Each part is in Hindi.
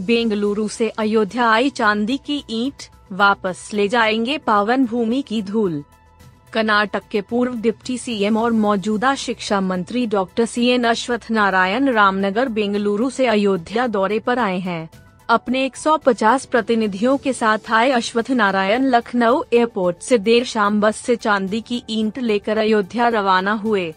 बेंगलुरु से अयोध्या आई चांदी की ईंट वापस ले जाएँगे पावन भूमि की धूल। कर्नाटक के पूर्व डिप्टी सीएम और मौजूदा शिक्षा मंत्री doctor C N Ashwath Narayan Ramnagar Bengaluru से अयोध्या दौरे पर आए हैं। अपने 150 प्रतिनिधियों के साथ आए अश्वथ नारायण लखनऊ एयरपोर्ट से देर शाम बस से चांदी की ईंट लेकर अयोध्या रवाना हुए।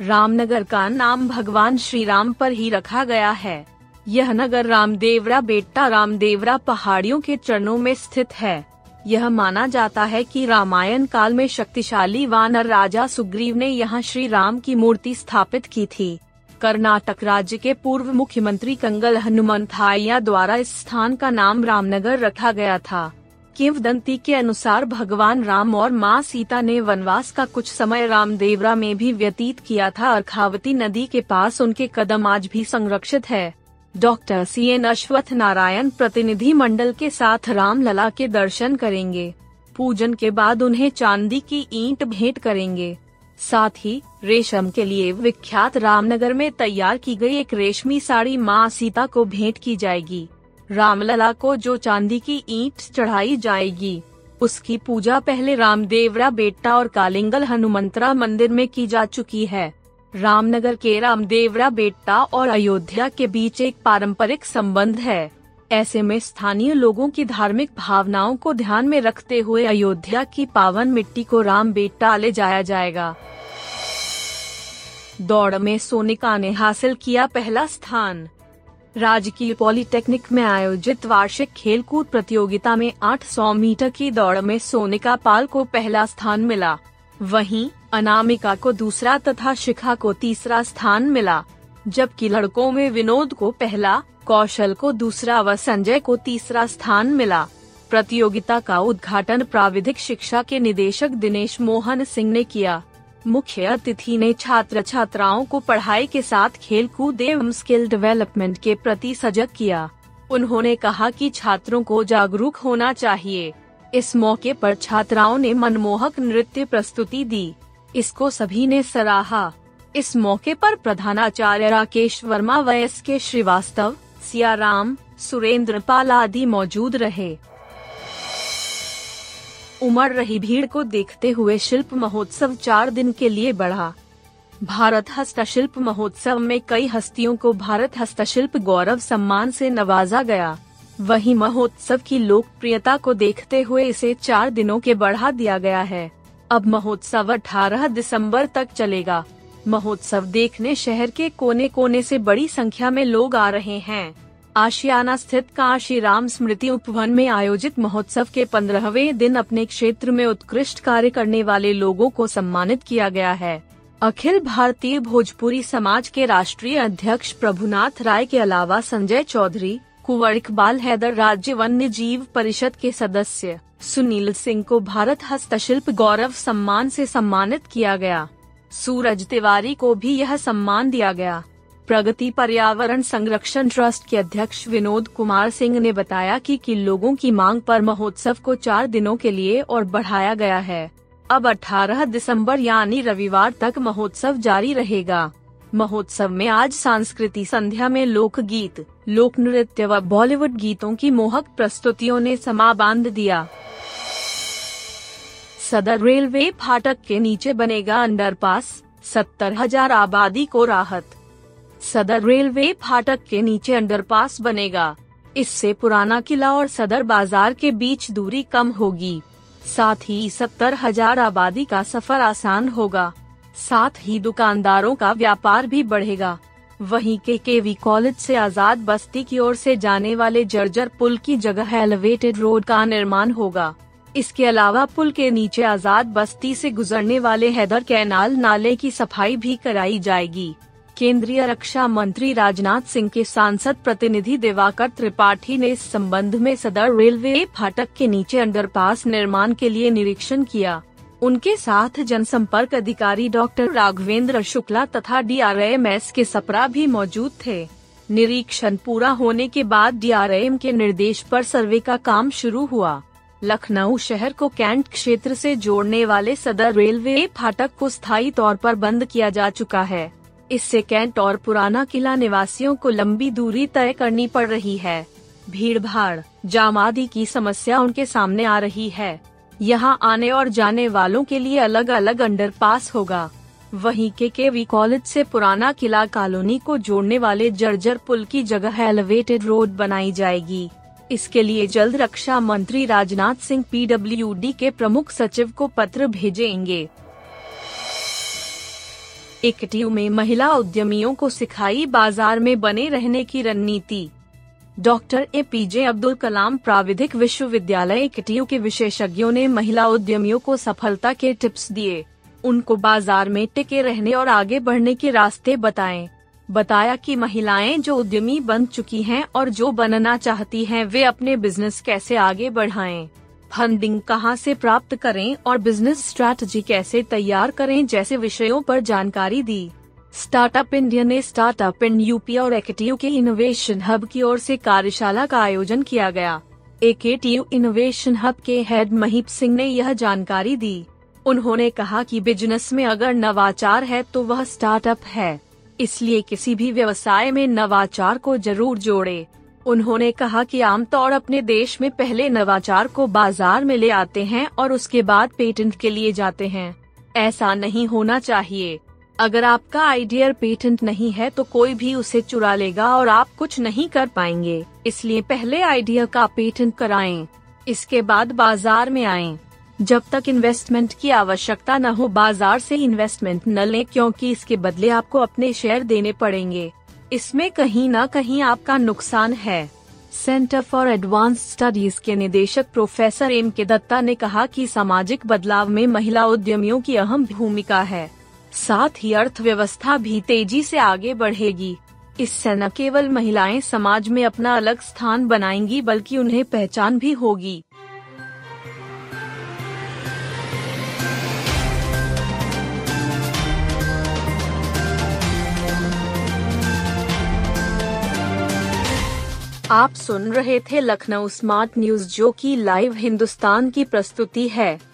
रामनगर का नाम भगवान श्री राम पर ही रखा गया है। यह नगर रामदेवरा बेट्टा रामदेवरा पहाड़ियों के चरणों में स्थित है। यह माना जाता है कि रामायण काल में शक्तिशाली वानर राजा सुग्रीव ने यहाँ श्री राम की मूर्ति स्थापित की थी। कर्नाटक राज्य के पूर्व मुख्यमंत्री कंगल हनुमंथाइया द्वारा इस स्थान का नाम रामनगर रखा गया था। किंवदंती के अनुसार भगवान राम और माँ सीता ने वनवास का कुछ समय रामदेवरा में भी व्यतीत किया था और खावती नदी के पास उनके कदम आज भी संरक्षित है। Doctor C N Ashwath Narayan प्रतिनिधि मंडल के साथ रामलला के दर्शन करेंगे। पूजन के बाद उन्हें चांदी की ईंट भेंट करेंगे। साथ ही, रेशम के लिए विख्यात रामनगर में तैयार की गई एक रेशमी साड़ी माँ सीता को भेंट की जाएगी। रामलला को जो चांदी की ईंट चढ़ाई जाएगी, उसकी पूजा पहले रामदेवरा बेट्टा और कालिंगल हनुमंतरा मंदिर में की जा चुकी है। रामनगर के रामदेवरा बेटा और अयोध्या के बीच एक पारंपरिक संबंध है। ऐसे में स्थानीय लोगों की धार्मिक भावनाओं को ध्यान में रखते हुए अयोध्या की पावन मिट्टी को राम बेटा ले जाया जाएगा। दौड़ में सोनिका ने हासिल किया पहला स्थान। राजकीय पॉलिटेक्निक में आयोजित वार्षिक खेलकूद प्रतियोगिता में 800 मीटर की दौड़ में सोनिका पाल को पहला स्थान मिला। वहीं अनामिका को दूसरा तथा शिखा को तीसरा स्थान मिला, जबकि लड़कों में विनोद को पहला, कौशल को दूसरा व संजय को तीसरा स्थान मिला। प्रतियोगिता का उद्घाटन प्राविधिक शिक्षा के निदेशक दिनेश मोहन सिंह ने किया। मुख्य अतिथि ने छात्र छात्राओं को पढ़ाई के साथ खेल कूद एवं स्किल डेवलपमेंट के प्रति सजग किया। उन्होंने कहा कि छात्रों को जागरूक होना चाहिए। इस मौके पर छात्राओं ने मनमोहक नृत्य प्रस्तुति दी। इसको सभी ने सराहा। इस मौके पर प्रधानाचार्य राकेश वर्मा व एस के श्रीवास्तव, सियाराम, सुरेंद्र पाल आदि मौजूद रहे। उमड़ रही भीड़ को देखते हुए शिल्प महोत्सव चार दिन के लिए बढ़ा। भारत हस्तशिल्प महोत्सव में कई हस्तियों को भारत हस्तशिल्प गौरव सम्मान से नवाजा गया। वहीं महोत्सव की लोकप्रियता को देखते हुए इसे चार दिनों के बढ़ा दिया गया है। अब महोत्सव 18 दिसंबर तक चलेगा। महोत्सव देखने शहर के कोने कोने से बड़ी संख्या में लोग आ रहे हैं। आशियाना स्थित काशी राम स्मृति उपवन में आयोजित महोत्सव के पंद्रहवें दिन अपने क्षेत्र में उत्कृष्ट कार्य करने वाले लोगों को सम्मानित किया गया है। अखिल भारतीय भोजपुरी समाज के राष्ट्रीय अध्यक्ष प्रभुनाथ राय के अलावा संजय चौधरी कुंवर इकबाल हैदर राज्य वन्य जीव परिषद के सदस्य। सुनील सिंह को भारत हस्तशिल्प गौरव सम्मान से सम्मानित किया गया। सूरज तिवारी को भी यह सम्मान दिया गया। प्रगति पर्यावरण संरक्षण ट्रस्ट के अध्यक्ष विनोद कुमार सिंह ने बताया कि, कि लोगों की मांग पर महोत्सव को चार दिनों के लिए और बढ़ाया गया है। अब 18 दिसंबर यानी रविवार तक महोत्सव जारी रहेगा। महोत्सव में आज सांस्कृतिक संध्या में लोक गीत लोक नृत्य व बॉलीवुड गीतों की मोहक प्रस्तुतियों ने समा बाँध दिया। सदर रेलवे फाटक के नीचे बनेगा अंडरपास, सत्तर हज़ार आबादी को राहत। सदर रेलवे फाटक के नीचे अंडरपास बनेगा। इससे पुराना किला और सदर बाज़ार के बीच दूरी कम होगी। साथ ही सत्तर हज़ार आबादी का सफ़र आसान होगा। साथ ही दुकानदारों का व्यापार भी बढ़ेगा। वहीं के केवी कॉलेज से आज़ाद बस्ती की ओर से जाने वाले जर्जर पुल की जगह एलिवेटेड रोड का निर्माण होगा। इसके अलावा पुल के नीचे आज़ाद बस्ती से गुजरने वाले हैदर कैनाल नाले की सफ़ाई भी कराई जाएगी। केंद्रीय रक्षा मंत्री राजनाथ सिंह के सांसद प्रतिनिधि दिवाकर त्रिपाठी ने इस संबंध में सदर रेलवे फाटक के नीचे अंडरपास निर्माण के लिए निरीक्षण किया। उनके साथ जनसंपर्क अधिकारी डॉक्टर राघवेंद्र शुक्ला तथा डीआरएमएस के सपरा भी मौजूद थे। निरीक्षण पूरा होने के बाद डीआरएम के निर्देश पर सर्वे का काम शुरू हुआ। लखनऊ शहर को कैंट क्षेत्र से जोड़ने वाले सदर रेलवे फाटक को स्थायी तौर पर बंद किया जा चुका है। इससे कैंट और पुराना किला निवासियों को लंबी दूरी तय करनी पड़ रही है। भीड़ भाड़ जाम आदि की समस्या उनके सामने आ रही है। यहाँ आने और जाने वालों के लिए अलग अलग अंडरपास होगा। वहीं के केवी कॉलेज से पुराना किला कॉलोनी को जोड़ने वाले जर्जर पुल की जगह एलिवेटेड रोड बनाई जाएगी। इसके लिए जल्द रक्षा मंत्री राजनाथ सिंह पीडब्ल्यूडी के प्रमुख सचिव को पत्र भेजेंगे। इकटीयू में महिला उद्यमियों को सिखाई बाज़ार में बने रहने की रणनीति। Doctor A P J Abdul Kalam प्राविधिक विश्वविद्यालय इकटीयू के विशेषज्ञों ने महिला उद्यमियों को सफलता के टिप्स दिए उनको बाज़ार में टिके रहने और आगे बढ़ने के रास्ते बताएँ। बताया कि महिलाएँ जो उद्यमी बन चुकी हैं और जो बनना चाहती हैं, वे अपने बिज़नेस कैसे आगे बढ़ाएँ। फंडिंग कहाँ से प्राप्त करें और बिज़नेस स्ट्रैटेजी कैसे तैयार करें, जैसे विषयों पर जानकारी दी स्टार्टअप इंडिया ने स्टार्टअप इन यूपी और एकटीयू के इनोवेशन हब की ओर से कार्यशाला का आयोजन किया गया। एकेटीयू इनोवेशन हब के हेड महीप सिंह ने यह जानकारी दी। उन्होंने कहा कि बिज़नेस में अगर नवाचार है तो वह स्टार्टअप है, इसलिए किसी भी व्यवसाय में नवाचार को ज़रूर जोड़े। उन्होंने कहा कि आमतौर अपने देश में पहले नवाचार को बाज़ार में ले आते हैं और उसके बाद पेटेंट के लिए जाते हैं। ऐसा नहीं होना चाहिए। अगर आपका आइडिया पेटेंट नहीं है तो कोई भी उसे चुरा लेगा और आप कुछ नहीं कर पाएँगे। इसलिए पहले आइडिया का पेटेंट कराएँ, इसके बाद बाज़ार में आएँ। जब तक इन्वेस्टमेंट की आवश्यकता न हो बाज़ार से इन्वेस्टमेंट न लें क्योंकि इसके बदले आपको अपने शेयर देने पड़ेंगे। इसमें कहीं न कहीं आपका नुकसान है। सेंटर फॉर एडवांस स्टडीज़ के निदेशक प्रोफेसर एम के दत्ता ने कहा कि सामाजिक बदलाव में महिला उद्यमियों की अहम भूमिका है। साथ ही अर्थव्यवस्था भी तेज़ी से आगे बढ़ेगी। इससे न केवल महिलाएँ समाज में अपना अलग स्थान बनाएँगी, बल्कि उन्हें पहचान भी होगी। आप सुन रहे थे लखनऊ स्मार्ट न्यूज़, जो की लाइव हिंदुस्तान की प्रस्तुति है।